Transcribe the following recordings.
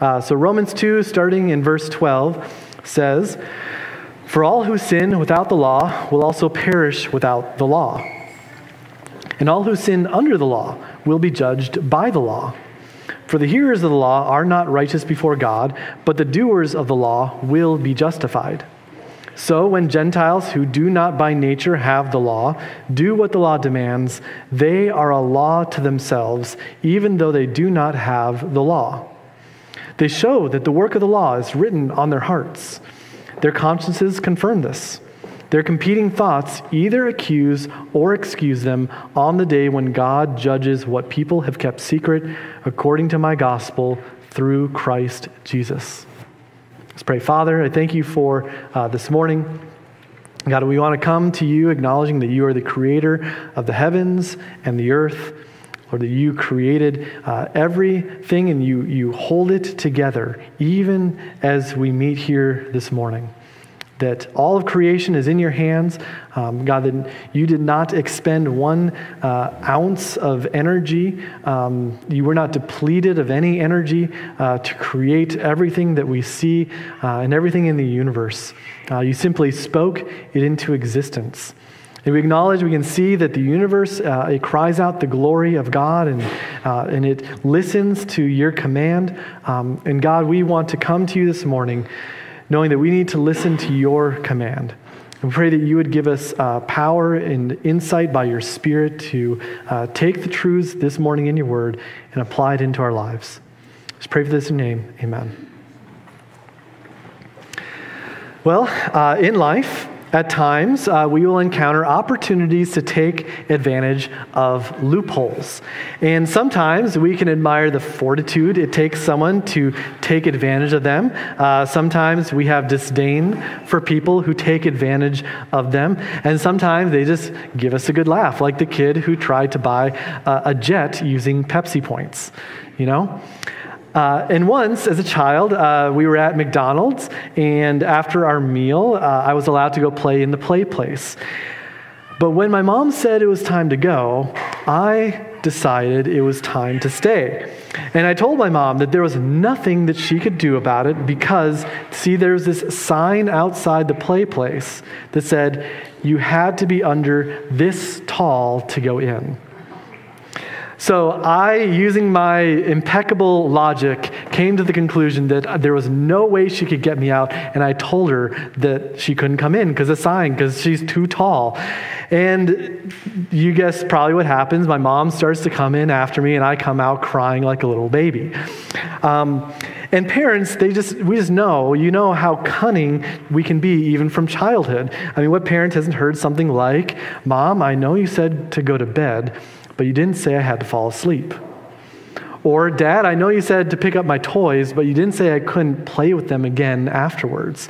Uh, so, Romans 2, starting in verse 12, says, For all who sin without the law will also perish without the law. And all who sin under the law will be judged by the law. For the hearers of the law are not righteous before God, but the doers of the law will be justified. So, when Gentiles who do not by nature have the law do what the law demands, they are a law to themselves, even though they do not have the law. They show that the work of the law is written on their hearts. Their consciences confirm this. Their competing thoughts either accuse or excuse them on the day when God judges what people have kept secret according to my gospel through Christ Jesus. Let's pray. Father, I thank you for uh, this morning. God, we want to come to you acknowledging that you are the creator of the heavens and the earth. Lord, that you created uh, everything and you, you hold it together, even as we meet here this morning that all of creation is in your hands. Um, God, that you did not expend one uh, ounce of energy. Um, you were not depleted of any energy uh, to create everything that we see uh, and everything in the universe. Uh, you simply spoke it into existence. And we acknowledge, we can see that the universe, uh, it cries out the glory of God and, uh, and it listens to your command. Um, and God, we want to come to you this morning knowing that we need to listen to your command. We pray that you would give us uh, power and insight by your Spirit to uh, take the truths this morning in your word and apply it into our lives. Just pray for this in your name. Amen. Well, uh, in life, at times, uh, we will encounter opportunities to take advantage of loopholes. And sometimes we can admire the fortitude it takes someone to take advantage of them. Uh, sometimes we have disdain for people who take advantage of them. And sometimes they just give us a good laugh, like the kid who tried to buy uh, a jet using Pepsi points, you know? Uh, and once, as a child, uh, we were at McDonald's, and after our meal, uh, I was allowed to go play in the play place. But when my mom said it was time to go, I decided it was time to stay. And I told my mom that there was nothing that she could do about it because, see, there was this sign outside the play place that said, you had to be under this tall to go in. So I, using my impeccable logic, came to the conclusion that there was no way she could get me out, and I told her that she couldn't come in because of sign, because she's too tall. And you guess probably what happens. My mom starts to come in after me, and I come out crying like a little baby. Um, and parents, they just we just know, you know how cunning we can be even from childhood. I mean, what parent hasn't heard something like, "Mom, I know you said to go to bed." But you didn't say I had to fall asleep. Or, Dad, I know you said to pick up my toys, but you didn't say I couldn't play with them again afterwards.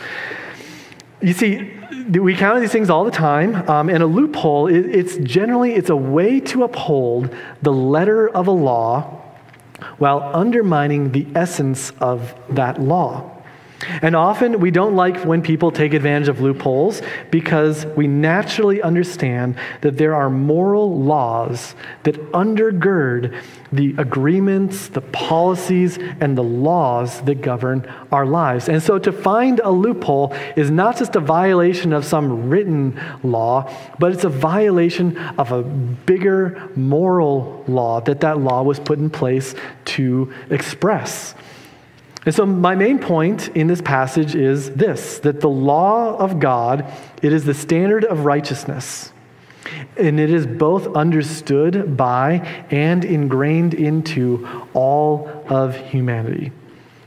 You see, we count these things all the time, um, and a loophole, it, it's generally it's a way to uphold the letter of a law while undermining the essence of that law. And often we don't like when people take advantage of loopholes because we naturally understand that there are moral laws that undergird the agreements, the policies, and the laws that govern our lives. And so to find a loophole is not just a violation of some written law, but it's a violation of a bigger moral law that that law was put in place to express. And so my main point in this passage is this that the law of God, it is the standard of righteousness. And it is both understood by and ingrained into all of humanity.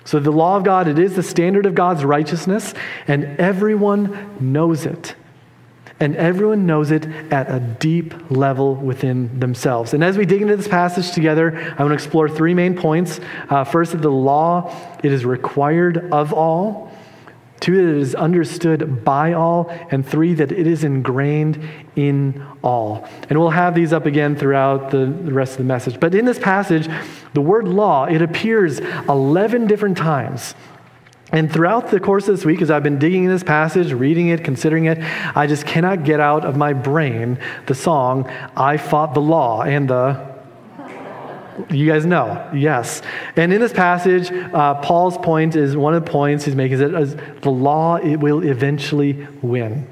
So the law of God, it is the standard of God's righteousness, and everyone knows it. And everyone knows it at a deep level within themselves. And as we dig into this passage together, I want to explore three main points. Uh, first, that the law, it is required of all. Two, that it is understood by all. And three, that it is ingrained in all. And we'll have these up again throughout the, the rest of the message. But in this passage, the word law, it appears 11 different times. And throughout the course of this week, as I've been digging in this passage, reading it, considering it, I just cannot get out of my brain the song, I Fought the Law, and the You guys know, yes. And in this passage, uh, Paul's point is one of the points he's making is that the law it will eventually win.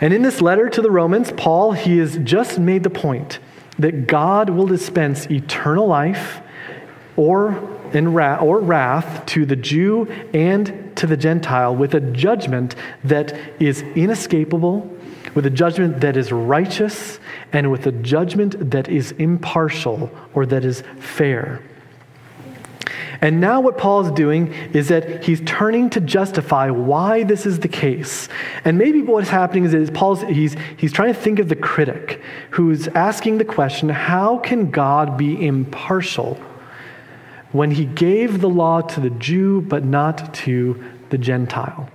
And in this letter to the Romans, Paul, he has just made the point that God will dispense eternal life or, wrath, or wrath to the Jew and to the Gentile with a judgment that is inescapable, with a judgment that is righteous, and with a judgment that is impartial or that is fair. And now, what Paul is doing is that he's turning to justify why this is the case. And maybe what's happening is, is Paul's he's, he's trying to think of the critic who's asking the question how can God be impartial when he gave the law to the Jew but not to the Gentile?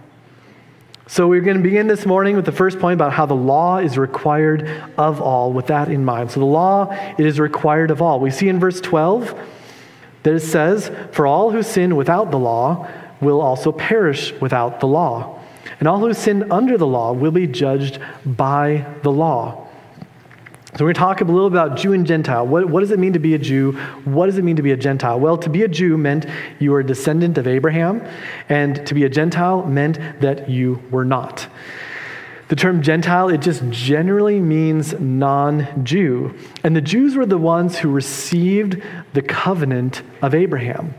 So, we're going to begin this morning with the first point about how the law is required of all, with that in mind. So, the law, it is required of all. We see in verse 12 that it says, For all who sin without the law will also perish without the law. And all who sin under the law will be judged by the law. So, we're going to talk a little about Jew and Gentile. What, what, does it mean to be a Jew? What does it mean to be a Gentile? Well, to be a Jew meant you were a descendant of Abraham, and to be a Gentile meant that you were not. The term Gentile, it just generally means non Jew. And the Jews were the ones who received the covenant of Abraham.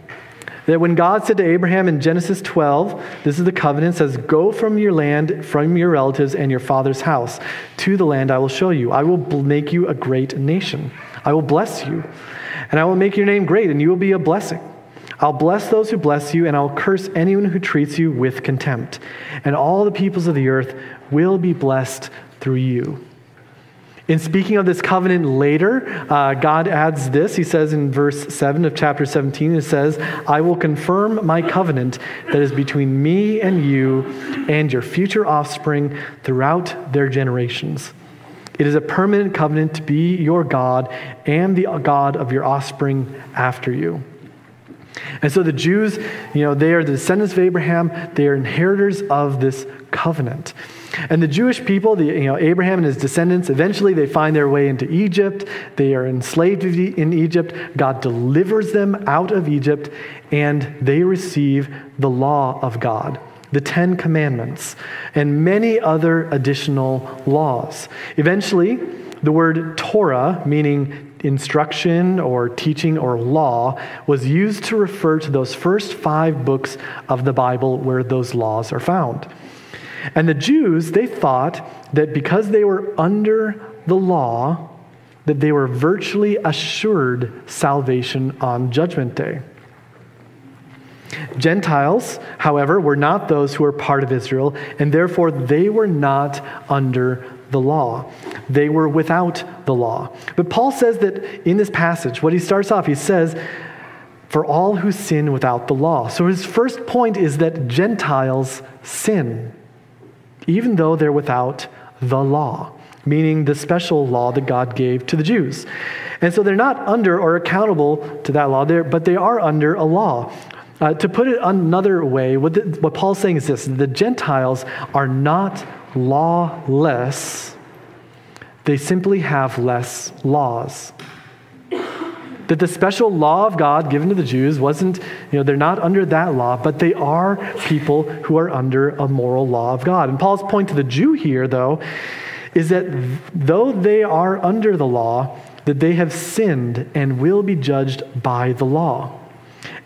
That when God said to Abraham in Genesis 12, this is the covenant, says, Go from your land, from your relatives, and your father's house to the land I will show you. I will make you a great nation. I will bless you, and I will make your name great, and you will be a blessing. I'll bless those who bless you, and I'll curse anyone who treats you with contempt. And all the peoples of the earth will be blessed through you. In speaking of this covenant later, uh, God adds this. He says in verse 7 of chapter 17, it says, I will confirm my covenant that is between me and you and your future offspring throughout their generations. It is a permanent covenant to be your God and the God of your offspring after you. And so the Jews, you know, they are the descendants of Abraham, they are inheritors of this covenant. And the Jewish people, the, you know, Abraham and his descendants, eventually they find their way into Egypt. They are enslaved in Egypt. God delivers them out of Egypt, and they receive the law of God, the Ten Commandments, and many other additional laws. Eventually, the word Torah, meaning instruction or teaching or law, was used to refer to those first five books of the Bible where those laws are found. And the Jews, they thought that because they were under the law, that they were virtually assured salvation on Judgment Day. Gentiles, however, were not those who were part of Israel, and therefore they were not under the law. They were without the law. But Paul says that in this passage, what he starts off, he says, For all who sin without the law. So his first point is that Gentiles sin even though they're without the law, meaning the special law that God gave to the Jews. And so they're not under or accountable to that law, there, but they are under a law. Uh, to put it another way, what, the, what Paul's saying is this the Gentiles are not lawless, they simply have less laws that the special law of God given to the Jews wasn't, you know, they're not under that law, but they are people who are under a moral law of God. And Paul's point to the Jew here, though, is that though they are under the law, that they have sinned and will be judged by the law.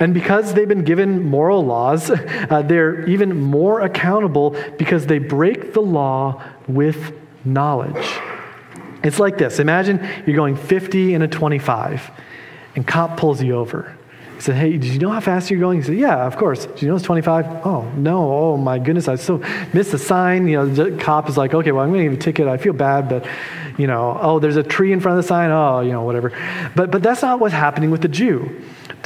And because they've been given moral laws, uh, they're even more accountable because they break the law with knowledge. It's like this Imagine you're going 50 and a 25 and cop pulls you over. He said, Hey, did you know how fast you're going? He said, Yeah, of course. Did you know it's 25? Oh, no. Oh, my goodness. I so missed the sign. You know, the cop is like, Okay, well, I'm going to give you a ticket. I feel bad, but, you know, oh, there's a tree in front of the sign. Oh, you know, whatever. But, but that's not what's happening with the Jew.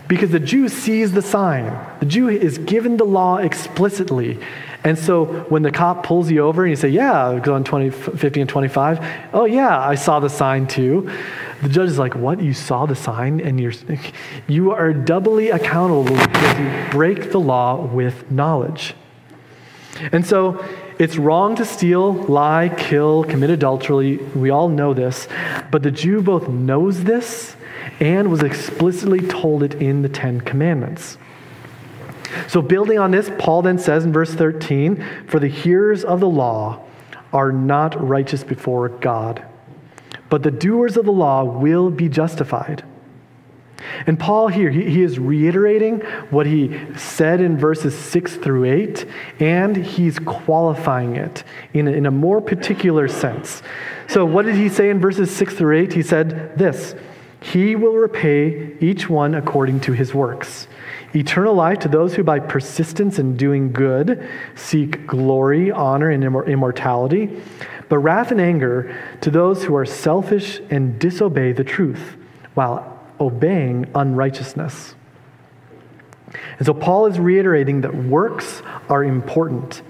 Because the Jew sees the sign, the Jew is given the law explicitly. And so when the cop pulls you over and you say, Yeah, go on 20, 50 and 25, oh, yeah, I saw the sign too. The judge is like, What? You saw the sign? And you're, you are doubly accountable because you break the law with knowledge. And so it's wrong to steal, lie, kill, commit adultery. We all know this. But the Jew both knows this and was explicitly told it in the Ten Commandments. So, building on this, Paul then says in verse 13, For the hearers of the law are not righteous before God, but the doers of the law will be justified. And Paul here, he, he, is reiterating what he said in verses 6 through 8, and he's qualifying it in a, in a more particular sense. So, what did he say in verses 6 through 8? He said this He will repay each one according to his works. Eternal life to those who, by persistence in doing good, seek glory, honor, and immortality, but wrath and anger to those who are selfish and disobey the truth, while obeying unrighteousness. And so Paul is reiterating that works are important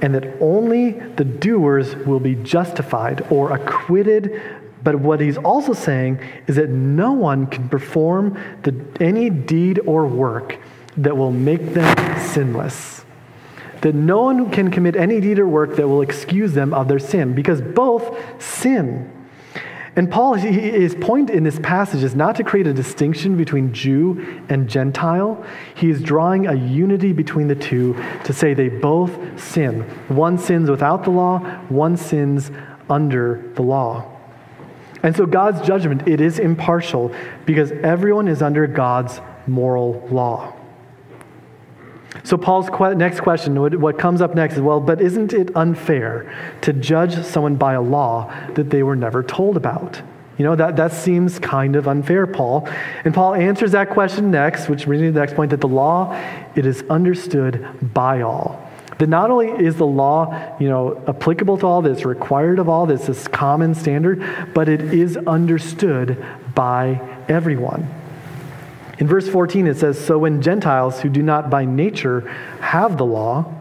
and that only the doers will be justified or acquitted. But what he's also saying is that no one can perform the, any deed or work that will make them sinless. That no one can commit any deed or work that will excuse them of their sin, because both sin and Paul, his point in this passage is not to create a distinction between Jew and Gentile. He is drawing a unity between the two to say they both sin. One sins without the law, one sins under the law. And so God's judgment, it is impartial because everyone is under God's moral law. So, Paul's next question, what comes up next is well, but isn't it unfair to judge someone by a law that they were never told about? You know, that, that seems kind of unfair, Paul. And Paul answers that question next, which brings me to the next point that the law, it is understood by all. That not only is the law, you know, applicable to all this, required of all this, this common standard, but it is understood by everyone. In verse 14, it says So when Gentiles who do not by nature have the law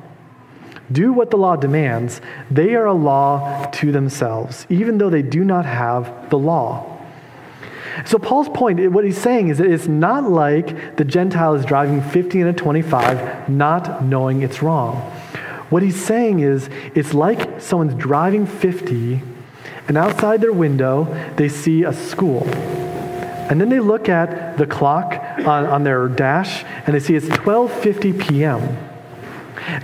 do what the law demands, they are a law to themselves, even though they do not have the law. So, Paul's point, what he's saying is that it's not like the Gentile is driving 50 and a 25 not knowing it's wrong. What he's saying is it's like someone's driving 50 and outside their window they see a school. And then they look at the clock on, on their dash and they see it's 12:50 p.m.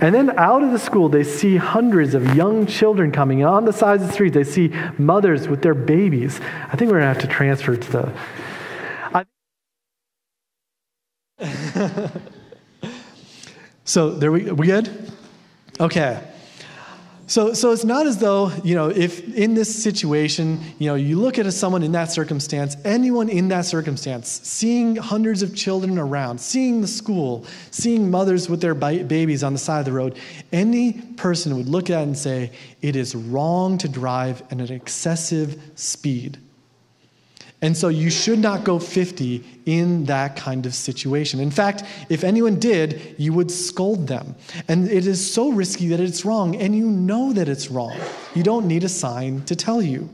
And then out of the school, they see hundreds of young children coming on the sides of the street. They see mothers with their babies. I think we're going to have to transfer to the. I... so, there we, we good? Okay. So, so it's not as though, you know, if in this situation, you know, you look at someone in that circumstance, anyone in that circumstance, seeing hundreds of children around, seeing the school, seeing mothers with their babies on the side of the road, any person would look at it and say, it is wrong to drive at an excessive speed. And so you should not go 50 in that kind of situation. In fact, if anyone did, you would scold them. And it is so risky that it's wrong, and you know that it's wrong. You don't need a sign to tell you.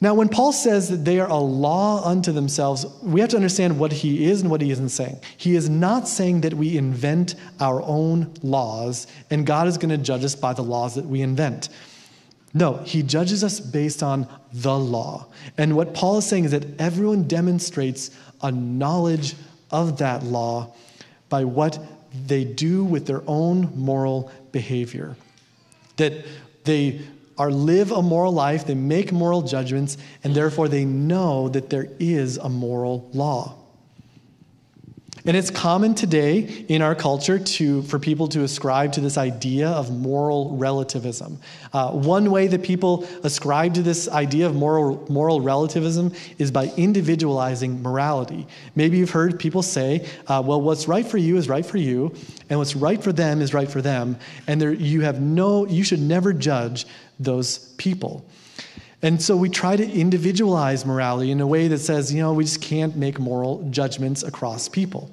Now, when Paul says that they are a law unto themselves, we have to understand what he is and what he isn't saying. He is not saying that we invent our own laws and God is going to judge us by the laws that we invent. No, he judges us based on the law. And what Paul is saying is that everyone demonstrates a knowledge of that law by what they do with their own moral behavior. That they are live a moral life, they make moral judgments, and therefore they know that there is a moral law. And it's common today in our culture to, for people to ascribe to this idea of moral relativism. Uh, one way that people ascribe to this idea of moral, moral relativism is by individualizing morality. Maybe you've heard people say, uh, well, what's right for you is right for you, and what's right for them is right for them, and there, you, have no, you should never judge those people. And so we try to individualize morality in a way that says, you know, we just can't make moral judgments across people.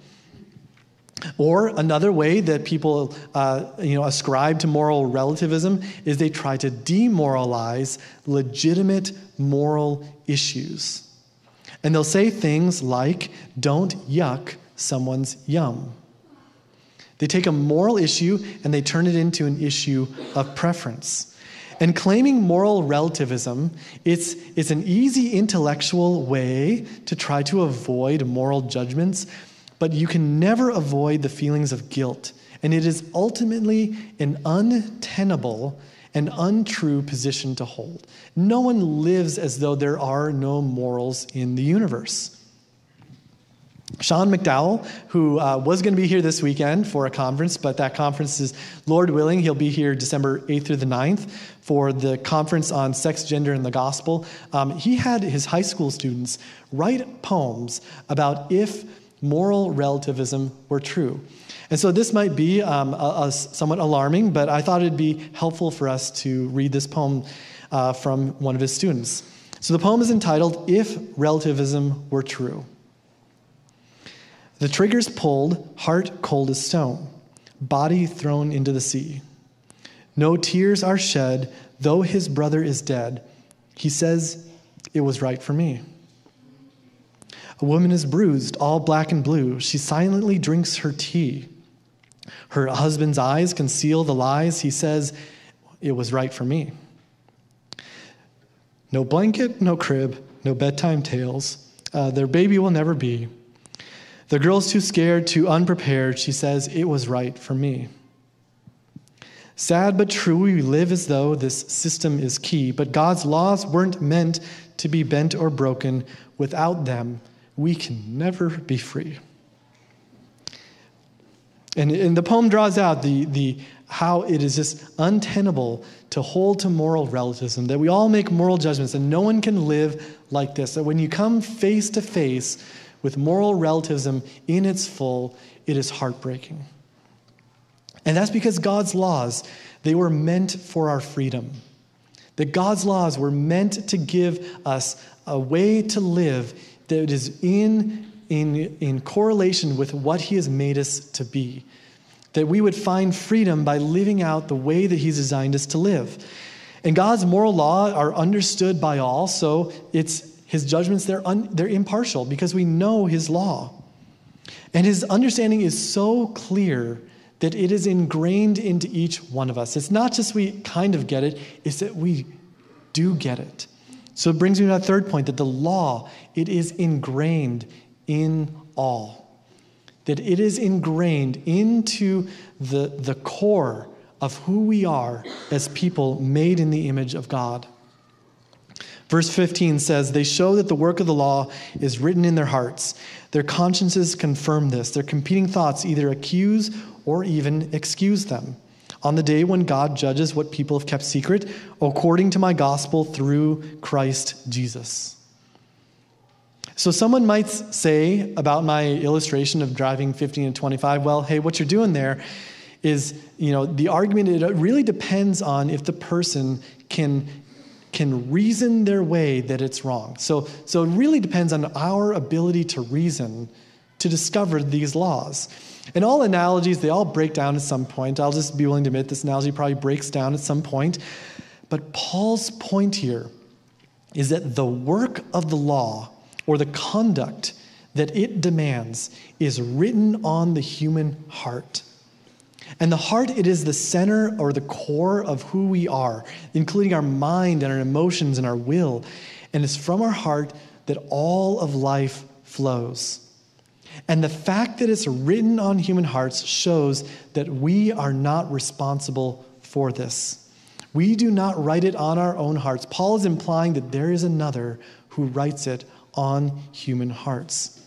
Or another way that people, uh, you know, ascribe to moral relativism is they try to demoralize legitimate moral issues. And they'll say things like, don't yuck someone's yum. They take a moral issue and they turn it into an issue of preference. And claiming moral relativism, it's, it's an easy intellectual way to try to avoid moral judgments, but you can never avoid the feelings of guilt. And it is ultimately an untenable and untrue position to hold. No one lives as though there are no morals in the universe. Sean McDowell, who uh, was going to be here this weekend for a conference, but that conference is, Lord willing, he'll be here December 8th through the 9th for the conference on sex, gender, and the gospel. Um, he had his high school students write poems about if moral relativism were true. And so this might be um, a, a somewhat alarming, but I thought it'd be helpful for us to read this poem uh, from one of his students. So the poem is entitled If Relativism Were True. The trigger's pulled, heart cold as stone, body thrown into the sea. No tears are shed, though his brother is dead. He says, It was right for me. A woman is bruised, all black and blue. She silently drinks her tea. Her husband's eyes conceal the lies. He says, It was right for me. No blanket, no crib, no bedtime tales. Uh, their baby will never be. The girl's too scared, too unprepared. She says, It was right for me. Sad but true, we live as though this system is key, but God's laws weren't meant to be bent or broken. Without them, we can never be free. And, and the poem draws out the, the, how it is just untenable to hold to moral relativism, that we all make moral judgments, and no one can live like this. That when you come face to face with moral relativism in its full, it is heartbreaking. And that's because God's laws, they were meant for our freedom. That God's laws were meant to give us a way to live that is in, in, in correlation with what He has made us to be. That we would find freedom by living out the way that He's designed us to live. And God's moral law are understood by all, so it's his judgments, they're, un, they're impartial because we know his law. And his understanding is so clear that it is ingrained into each one of us. It's not just we kind of get it, it's that we do get it. So it brings me to that third point that the law, it is ingrained in all. That it is ingrained into the, the core of who we are as people made in the image of God. Verse 15 says, They show that the work of the law is written in their hearts. Their consciences confirm this. Their competing thoughts either accuse or even excuse them. On the day when God judges what people have kept secret, according to my gospel through Christ Jesus. So, someone might say about my illustration of driving 15 and 25, well, hey, what you're doing there is, you know, the argument, it really depends on if the person can can reason their way that it's wrong. So, so it really depends on our ability to reason to discover these laws. And all analogies, they all break down at some point. I'll just be willing to admit this analogy probably breaks down at some point. But Paul's point here is that the work of the law or the conduct that it demands is written on the human heart. And the heart, it is the center or the core of who we are, including our mind and our emotions and our will. And it's from our heart that all of life flows. And the fact that it's written on human hearts shows that we are not responsible for this. We do not write it on our own hearts. Paul is implying that there is another who writes it on human hearts.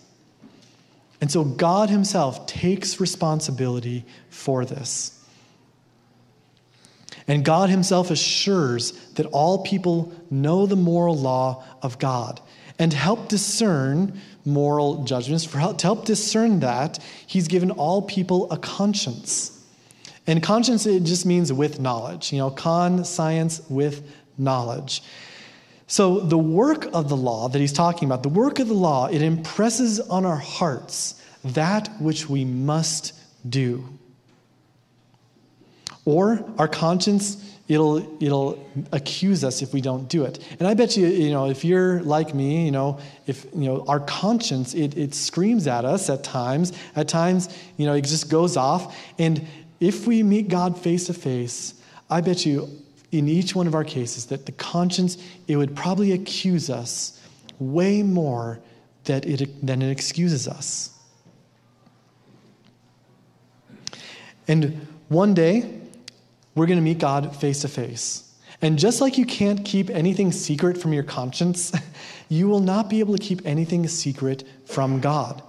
And so God Himself takes responsibility for this. And God Himself assures that all people know the moral law of God and help discern moral judgments. For help, to help discern that, He's given all people a conscience. And conscience, it just means with knowledge. You know, con, science, with knowledge. So, the work of the law that he's talking about, the work of the law, it impresses on our hearts that which we must do. Or our conscience, it'll, it'll accuse us if we don't do it. And I bet you, you know, if you're like me, you know, if, you know, our conscience, it, it screams at us at times. At times, you know, it just goes off. And if we meet God face to face, I bet you in each one of our cases that the conscience, it would probably accuse us way more that it, than it excuses us. And one day, we're going to meet God face to face. And just like you can't keep anything secret from your conscience, you will not be able to keep anything secret from God.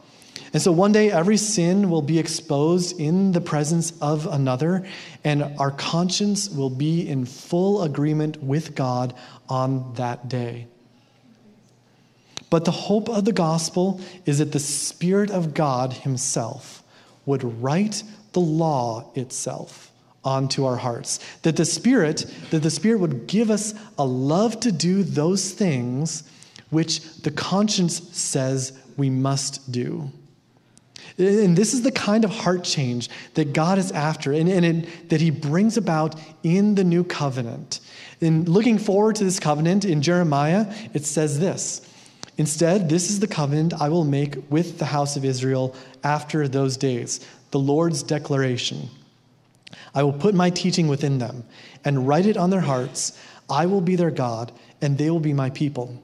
And so one day, every sin will be exposed in the presence of another, and our conscience will be in full agreement with God on that day. But the hope of the gospel is that the Spirit of God Himself would write the law itself onto our hearts. That the Spirit, that the Spirit would give us a love to do those things which the conscience says we must do. And this is the kind of heart change that God is after and, and it, that He brings about in the new covenant. In looking forward to this covenant in Jeremiah, it says this Instead, this is the covenant I will make with the house of Israel after those days, the Lord's declaration. I will put my teaching within them and write it on their hearts. I will be their God, and they will be my people.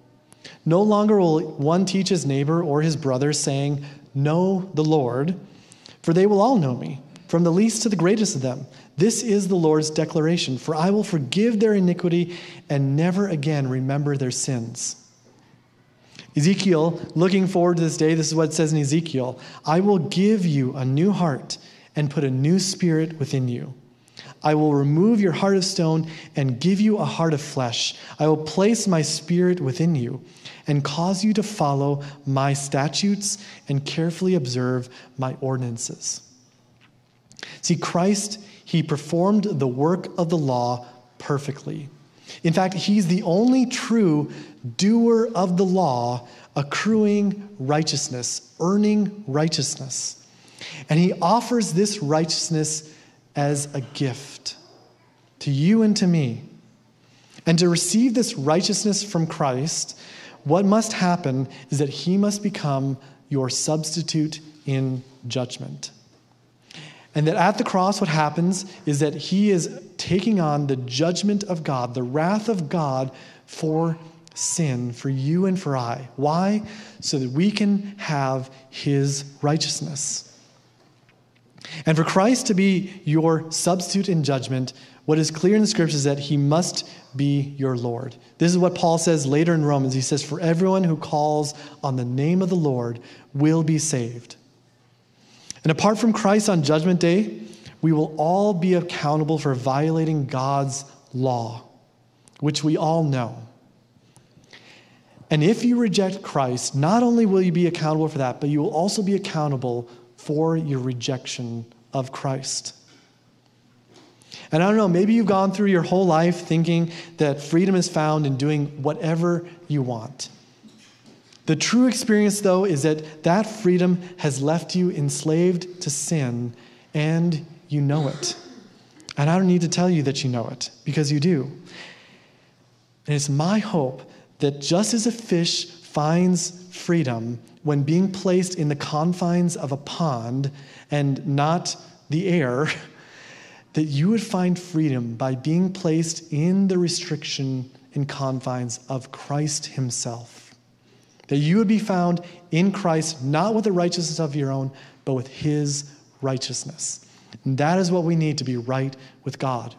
No longer will one teach his neighbor or his brother, saying, Know the Lord, for they will all know me, from the least to the greatest of them. This is the Lord's declaration, for I will forgive their iniquity and never again remember their sins. Ezekiel, looking forward to this day, this is what it says in Ezekiel I will give you a new heart and put a new spirit within you. I will remove your heart of stone and give you a heart of flesh. I will place my spirit within you and cause you to follow my statutes and carefully observe my ordinances. See, Christ, he performed the work of the law perfectly. In fact, he's the only true doer of the law, accruing righteousness, earning righteousness. And he offers this righteousness as a gift to you and to me. And to receive this righteousness from Christ, what must happen is that he must become your substitute in judgment. And that at the cross, what happens is that he is taking on the judgment of God, the wrath of God for sin, for you and for I. Why? So that we can have his righteousness. And for Christ to be your substitute in judgment, what is clear in the scriptures is that he must be your Lord. This is what Paul says later in Romans. He says, For everyone who calls on the name of the Lord will be saved. And apart from Christ on Judgment Day, we will all be accountable for violating God's law, which we all know. And if you reject Christ, not only will you be accountable for that, but you will also be accountable for your rejection of Christ. And I don't know, maybe you've gone through your whole life thinking that freedom is found in doing whatever you want. The true experience, though, is that that freedom has left you enslaved to sin, and you know it. And I don't need to tell you that you know it, because you do. And it's my hope that just as a fish finds freedom when being placed in the confines of a pond and not the air, that you would find freedom by being placed in the restriction and confines of Christ Himself. That you would be found in Christ, not with the righteousness of your own, but with His righteousness. And that is what we need to be right with God.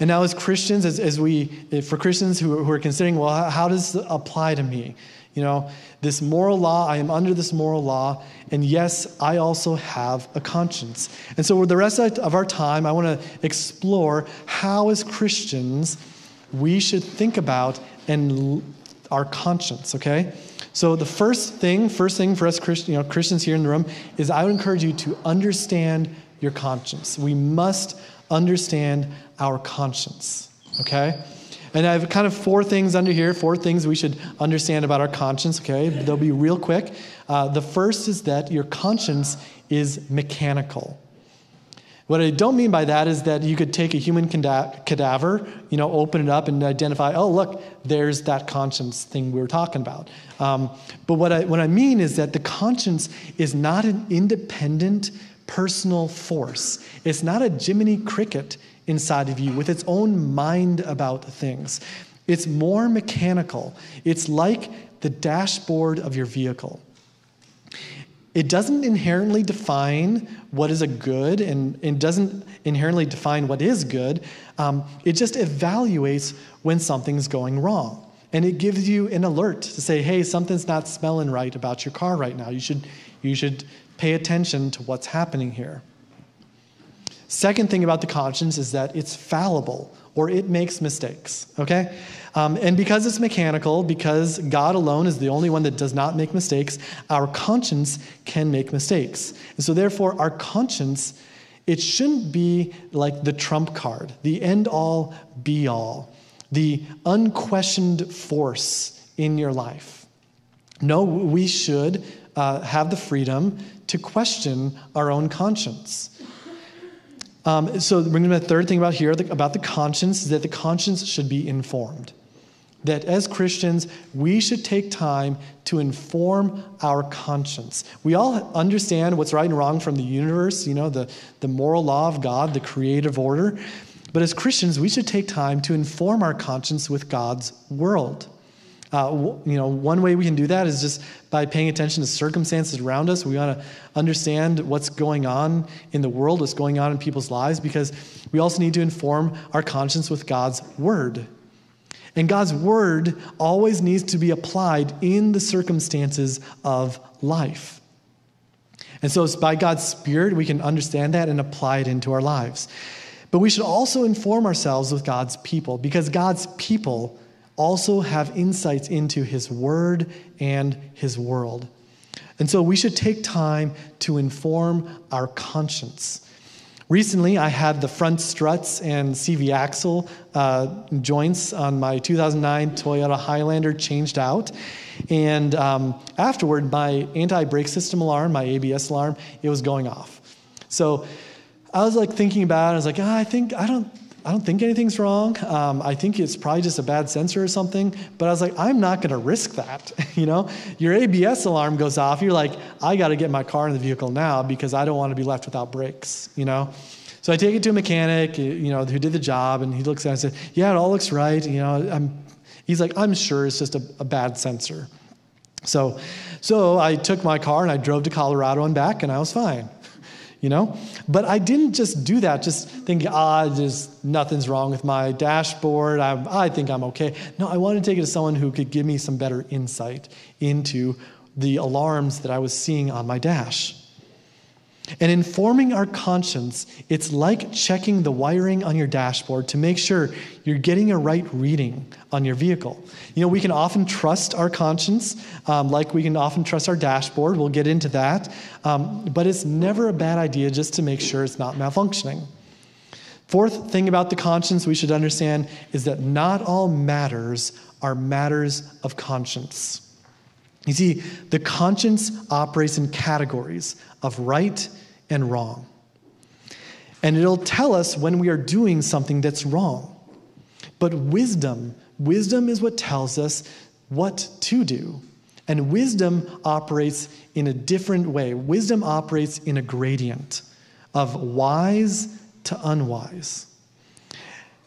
And now, as Christians, as, as we, for Christians who, who are considering, well, how does this apply to me? You know, this moral law, I am under this moral law, and yes, I also have a conscience. And so, for the rest of our time, I want to explore how, as Christians, we should think about and our conscience, okay? So, the first thing, first thing for us Christ, you know, Christians here in the room is I would encourage you to understand your conscience. We must understand our conscience, okay? And I have kind of four things under here, four things we should understand about our conscience, okay? They'll be real quick. Uh, the first is that your conscience is mechanical. What I don't mean by that is that you could take a human cadaver, you know, open it up and identify, oh, look, there's that conscience thing we were talking about. Um, but what I, what I mean is that the conscience is not an independent personal force. It's not a Jiminy Cricket inside of you with its own mind about things. It's more mechanical. It's like the dashboard of your vehicle. It doesn't inherently define what is a good and it doesn't inherently define what is good. Um, it just evaluates when something's going wrong. And it gives you an alert to say, hey, something's not smelling right about your car right now. You should, you should pay attention to what's happening here. Second thing about the conscience is that it's fallible or it makes mistakes, okay? Um, and because it's mechanical, because God alone is the only one that does not make mistakes, our conscience can make mistakes. And so, therefore, our conscience, it shouldn't be like the trump card, the end all be all, the unquestioned force in your life. No, we should uh, have the freedom to question our own conscience. Um, so, bringing the third thing about here the, about the conscience is that the conscience should be informed. That as Christians, we should take time to inform our conscience. We all understand what's right and wrong from the universe, you know, the, the moral law of God, the creative order. But as Christians, we should take time to inform our conscience with God's world. Uh, you know, one way we can do that is just by paying attention to circumstances around us. We want to understand what's going on in the world, what's going on in people's lives, because we also need to inform our conscience with God's word. And God's word always needs to be applied in the circumstances of life. And so it's by God's Spirit we can understand that and apply it into our lives. But we should also inform ourselves with God's people, because God's people also have insights into his word and his world. And so we should take time to inform our conscience. Recently, I had the front struts and CV axle uh, joints on my 2009 Toyota Highlander changed out. And um, afterward, my anti brake system alarm, my ABS alarm, it was going off. So I was like thinking about it. I was like, oh, I think, I don't, I don't think anything's wrong. Um, I think it's probably just a bad sensor or something. But I was like, I'm not going to risk that. you know, your ABS alarm goes off. You're like, I got to get my car in the vehicle now because I don't want to be left without brakes. You know. So I take it to a mechanic, you know, who did the job, and he looks at it and says, "Yeah, it all looks right." You know, I'm, he's like, "I'm sure it's just a, a bad sensor." So, so I took my car and I drove to Colorado and back, and I was fine you know? But I didn't just do that, just thinking, ah, just nothing's wrong with my dashboard. I, I think I'm okay. No, I wanted to take it to someone who could give me some better insight into the alarms that I was seeing on my dash. And informing our conscience, it's like checking the wiring on your dashboard to make sure you're getting a right reading on your vehicle. You know, we can often trust our conscience, um, like we can often trust our dashboard. We'll get into that. Um, but it's never a bad idea just to make sure it's not malfunctioning. Fourth thing about the conscience we should understand is that not all matters are matters of conscience. You see, the conscience operates in categories of right and wrong. And it'll tell us when we are doing something that's wrong. But wisdom, wisdom is what tells us what to do. And wisdom operates in a different way. Wisdom operates in a gradient of wise to unwise.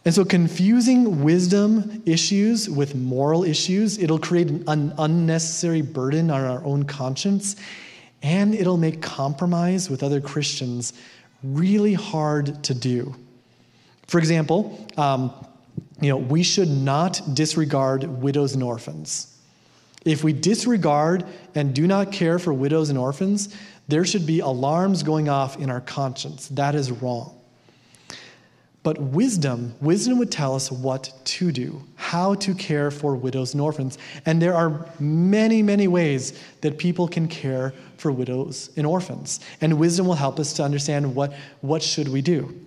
And so, confusing wisdom issues with moral issues, it'll create an unnecessary burden on our own conscience, and it'll make compromise with other Christians really hard to do. For example, um, you know, we should not disregard widows and orphans. If we disregard and do not care for widows and orphans, there should be alarms going off in our conscience. That is wrong. But wisdom, wisdom would tell us what to do, how to care for widows and orphans. And there are many, many ways that people can care for widows and orphans. And wisdom will help us to understand what, what should we do.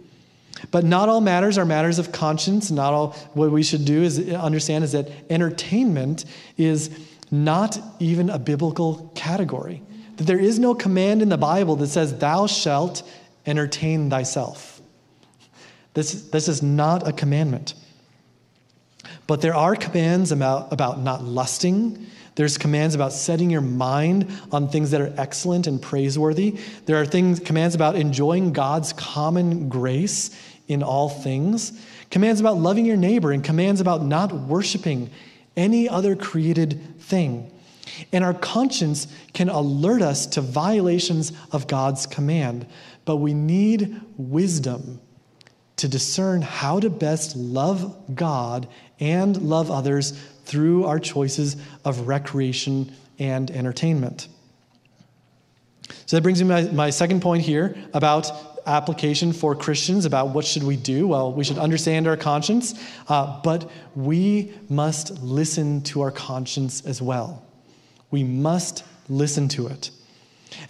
But not all matters are matters of conscience. Not all what we should do is understand is that entertainment is not even a biblical category. That there is no command in the Bible that says, Thou shalt entertain thyself. This, this is not a commandment. But there are commands about, about not lusting. There's commands about setting your mind on things that are excellent and praiseworthy. There are things commands about enjoying God's common grace in all things. Commands about loving your neighbor and commands about not worshiping any other created thing. And our conscience can alert us to violations of God's command, but we need wisdom to discern how to best love God and love others through our choices of recreation and entertainment. So that brings me my, my second point here about application for Christians about what should we do. Well, we should understand our conscience, uh, but we must listen to our conscience as well. We must listen to it.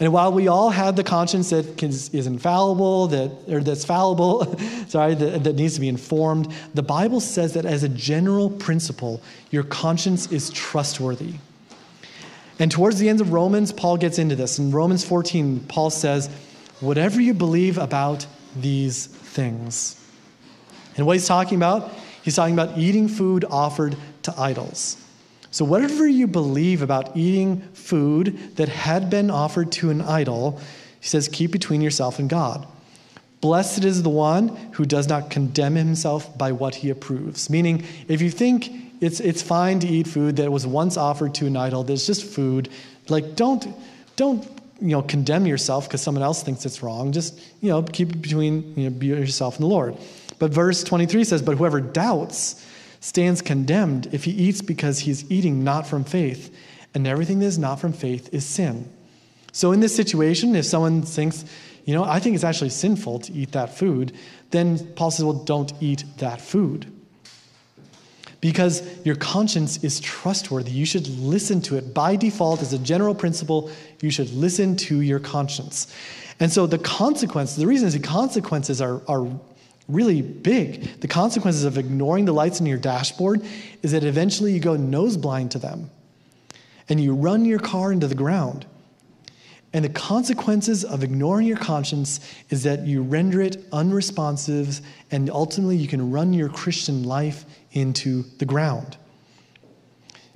And while we all have the conscience that is infallible, that, or that's fallible, sorry, that, that needs to be informed, the Bible says that as a general principle, your conscience is trustworthy. And towards the end of Romans, Paul gets into this. In Romans 14, Paul says, Whatever you believe about these things. And what he's talking about, he's talking about eating food offered to idols. So, whatever you believe about eating food that had been offered to an idol, he says, keep between yourself and God. Blessed is the one who does not condemn himself by what he approves. Meaning, if you think it's, it's fine to eat food that was once offered to an idol, that's just food, like don't, don't you know, condemn yourself because someone else thinks it's wrong. Just, you know, keep it between you know, yourself and the Lord. But verse 23 says, But whoever doubts, stands condemned if he eats because he is eating not from faith, and everything that is not from faith is sin. So, in this situation, if someone thinks, you know, I think it's actually sinful to eat that food, then Paul says, well, don't eat that food. Because your conscience is trustworthy. You should listen to it. By default, as a general principle, you should listen to your conscience. And so the consequences, the reason is the consequences are, are really big. The consequences of ignoring the lights in your dashboard is that eventually you go nose blind to them and you run your car into the ground. And the consequences of ignoring your conscience is that you render it unresponsive and ultimately you can run your Christian life into the ground.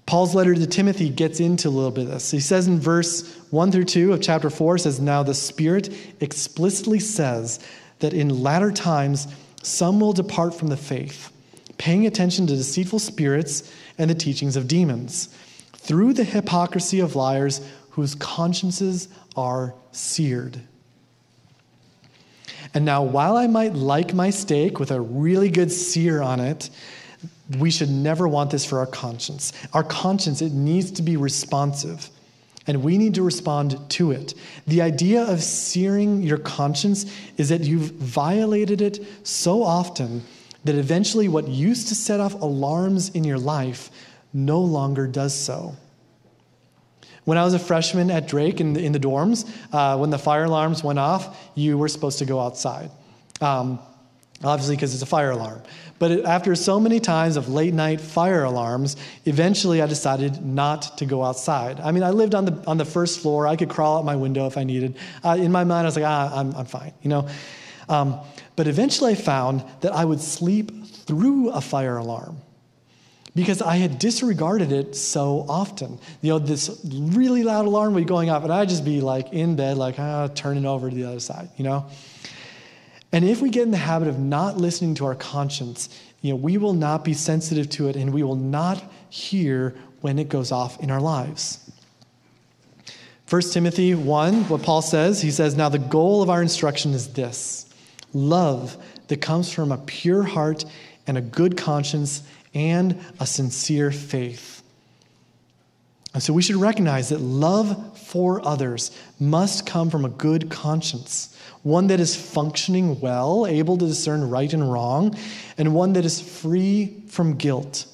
Paul's letter to Timothy gets into a little bit of this. He says in verse 1 through 2 of chapter 4 says now the spirit explicitly says that in latter times some will depart from the faith, paying attention to deceitful spirits and the teachings of demons, through the hypocrisy of liars whose consciences are seared. And now, while I might like my steak with a really good sear on it, we should never want this for our conscience. Our conscience, it needs to be responsive and we need to respond to it. The idea of searing your conscience is that you've violated it so often that eventually what used to set off alarms in your life no longer does so. When I was a freshman at Drake in the, in the dorms, uh, when the fire alarms went off, you were supposed to go outside. Um, obviously, because it's a fire alarm. But after so many times of late night fire alarms, eventually I decided not to go outside. I mean, I lived on the, on the first floor. I could crawl out my window if I needed. Uh, in my mind, I was like, ah, I'm, I'm fine, you know? Um, but eventually I found that I would sleep through a fire alarm because I had disregarded it so often. You know, this really loud alarm would be going off, and I'd just be like in bed, like, ah, turning over to the other side, you know? And if we get in the habit of not listening to our conscience, you know, we will not be sensitive to it and we will not hear when it goes off in our lives. 1 Timothy 1, what Paul says, he says, Now the goal of our instruction is this love that comes from a pure heart and a good conscience and a sincere faith. And so we should recognize that love for others must come from a good conscience one that is functioning well, able to discern right and wrong, and one that is free from guilt.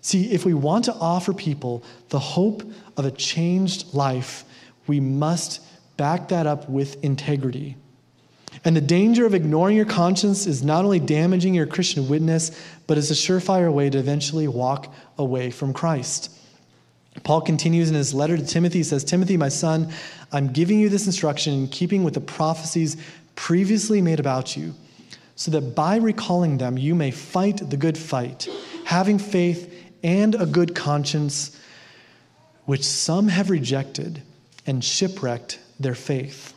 See, if we want to offer people the hope of a changed life, we must back that up with integrity. And the danger of ignoring your conscience is not only damaging your Christian witness, but is a surefire way to eventually walk away from Christ. Paul continues in his letter to Timothy. He says, Timothy, my son, I'm giving you this instruction in keeping with the prophecies previously made about you, so that by recalling them you may fight the good fight, having faith and a good conscience. which some have rejected and shipwrecked their faith.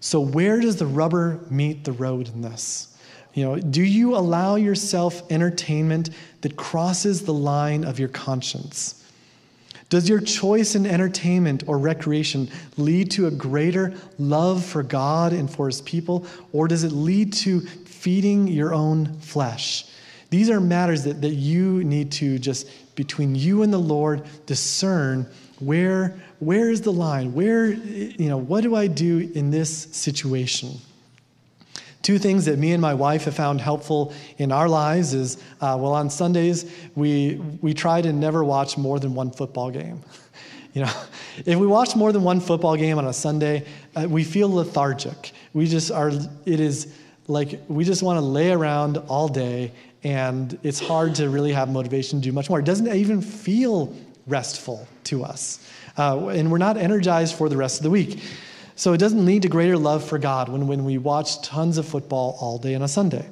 So, where does the rubber meet the road in this? You know, do you allow yourself entertainment that crosses the line of your conscience? Does your choice in entertainment or recreation lead to a greater love for God and for his people, or does it lead to feeding your own flesh? These are matters that, that you need to just, between you and the Lord, discern where, where is the line? Where, you know, what do I do in this situation? Two things that me and my wife have found helpful in our lives is uh, well, on Sundays, we, we try to never watch more than one football game. You know, if we watch more than one football game on a Sunday, uh, we feel lethargic. We just are, it is like we just want to lay around all day and it's hard to really have motivation to do much more. It doesn't even feel restful to us. Uh, and we're not energized for the rest of the week. So it doesn't lead to greater love for God when, when we watch tons of football all day on a Sunday.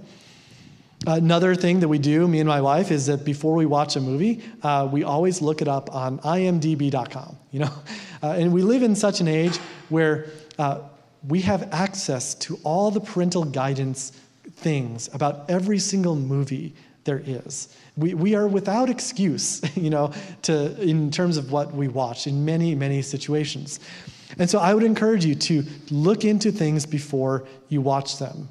Another thing that we do, me and my wife, is that before we watch a movie, uh, we always look it up on imdb.com. You know, uh, and we live in such an age where uh, we have access to all the parental guidance things about every single movie there is. We, we are without excuse, you know, to, in terms of what we watch in many, many situations. And so I would encourage you to look into things before you watch them.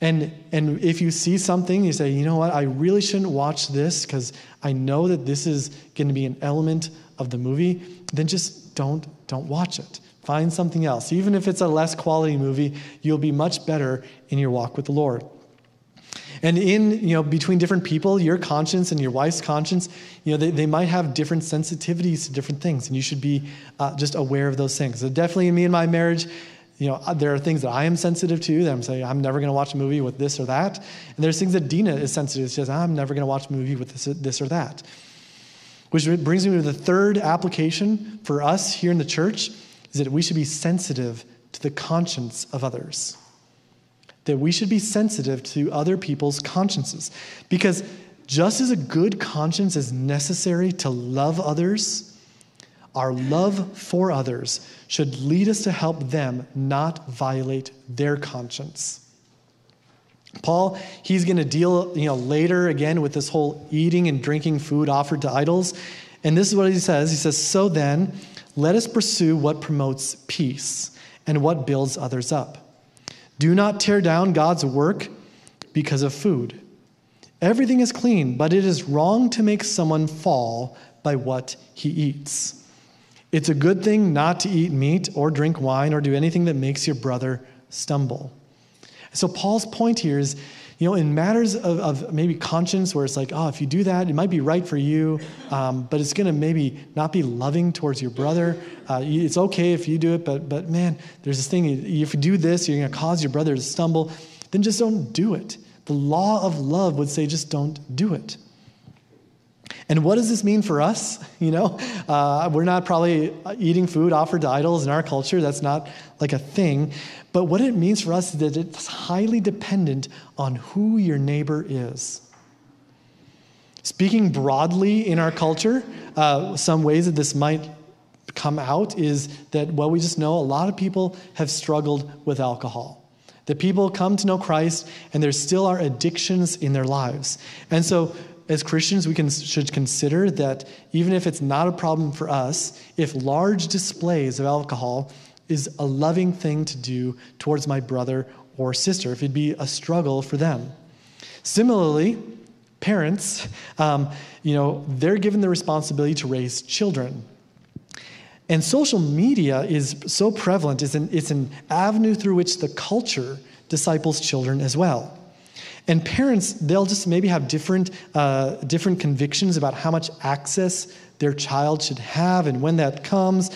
And, and if you see something, you say, you know what, I really shouldn't watch this because I know that this is going to be an element of the movie, then just don't, don't watch it. Find something else. Even if it's a less quality movie, you'll be much better in your walk with the Lord. And in, you know, between different people, your conscience and your wife's conscience, you know, they, they might have different sensitivities to different things, and you should be uh, just aware of those things. So definitely in me and my marriage, you know, uh, there are things that I am sensitive to that I'm saying, I'm never going to watch a movie with this or that. And there's things that Dina is sensitive to. She says, I'm never going to watch a movie with this, this or that. Which brings me to the third application for us here in the church is that we should be sensitive to the conscience of others. That we should be sensitive to other people's consciences. Because just as a good conscience is necessary to love others, our love for others should lead us to help them not violate their conscience. Paul, he's going to deal, you know, later again with this whole eating and drinking food offered to idols. And this is what he says. He says, "So then, let us pursue what promotes peace and what builds others up. Do not tear down God's work because of food. Everything is clean, but it is wrong to make someone fall by what he eats. It's a good thing not to eat meat or drink wine or do anything that makes your brother stumble. So, Paul's point here is you know, in matters of, of, maybe conscience, where it's like, oh, if you do that, it might be right for you, um, but it's going to maybe not be loving towards your brother. Uh, it's okay if you do it, but, but man, there's this thing, if you do this, you're going to cause your brother to stumble, then just don't do it. The law of love would say just don't do it. And what does this mean for us? You know, uh, we're not probably eating food offered to idols in our culture. That's not like a thing. But what it means for us is that it's highly dependent on who your neighbor is. Speaking broadly in our culture, uh, some ways that this might come out is that, well, we just know a lot of people have struggled with alcohol. That people come to know Christ and there still are addictions in their lives. And so as Christians, we can, should consider that even if it's not a problem for us, if large displays of alcohol is a loving thing to do towards my brother or sister, if it'd be a struggle for them. Similarly, parents, um, you know, they're given the responsibility to raise children. And social media is so prevalent, it's an, it's an avenue through which the culture disciples children as well. And parents, they'll just maybe have different, uh, different convictions about how much access their child should have and when that comes.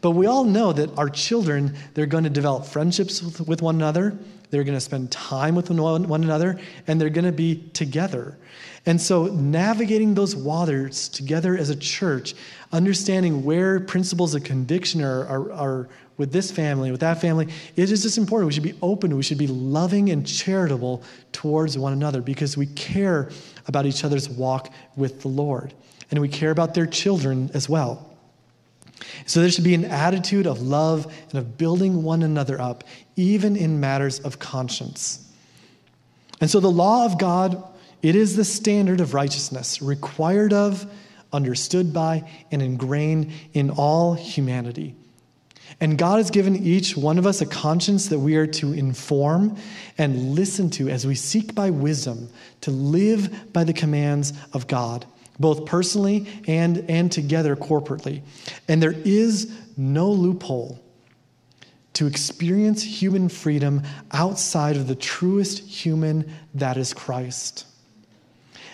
But we all know that our children, they're going to develop friendships with, with one another, they're going to spend time with one, one another, and they're going to be together. And so, navigating those waters together as a church, understanding where principles of conviction are, are, are with this family, with that family, it is just important. We should be open, we should be loving and charitable towards one another because we care about each other's walk with the Lord. and we care about their children as well. So there should be an attitude of love and of building one another up, even in matters of conscience. And so the law of God, it is the standard of righteousness, required of, understood by, and ingrained in all humanity. And God has given each one of us a conscience that we are to inform and listen to as we seek by wisdom to live by the commands of God, both personally and, and together corporately. And there is no loophole to experience human freedom outside of the truest human that is Christ.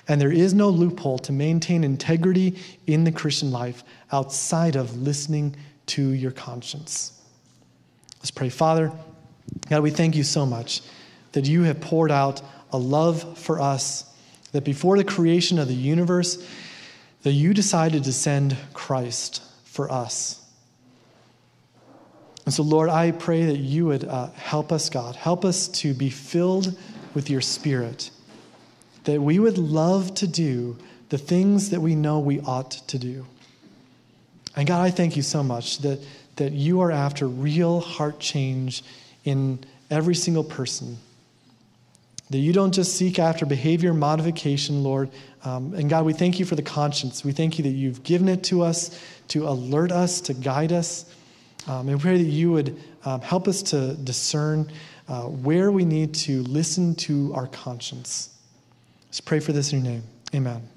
And there is no loophole to maintain integrity in the Christian life outside of listening to your conscience. Let's pray. Father, God, we thank you so much that you have poured out a love for us, that before the creation of the universe, that you decided to send Christ for us. And so, Lord, I pray that you would uh, help us, God. Help us to be filled with your Spirit, that we would love to do the things that we know we ought to do. And God, I thank you so much that, that you are after real heart change in every single person. That you don't just seek after behavior modification, Lord. Um, and God, we thank you for the conscience. We thank you that you've given it to us to alert us, to guide us. Um, and pray that you would um, help us to discern uh, where we need to listen to our conscience. Let's pray for this in your name. Amen.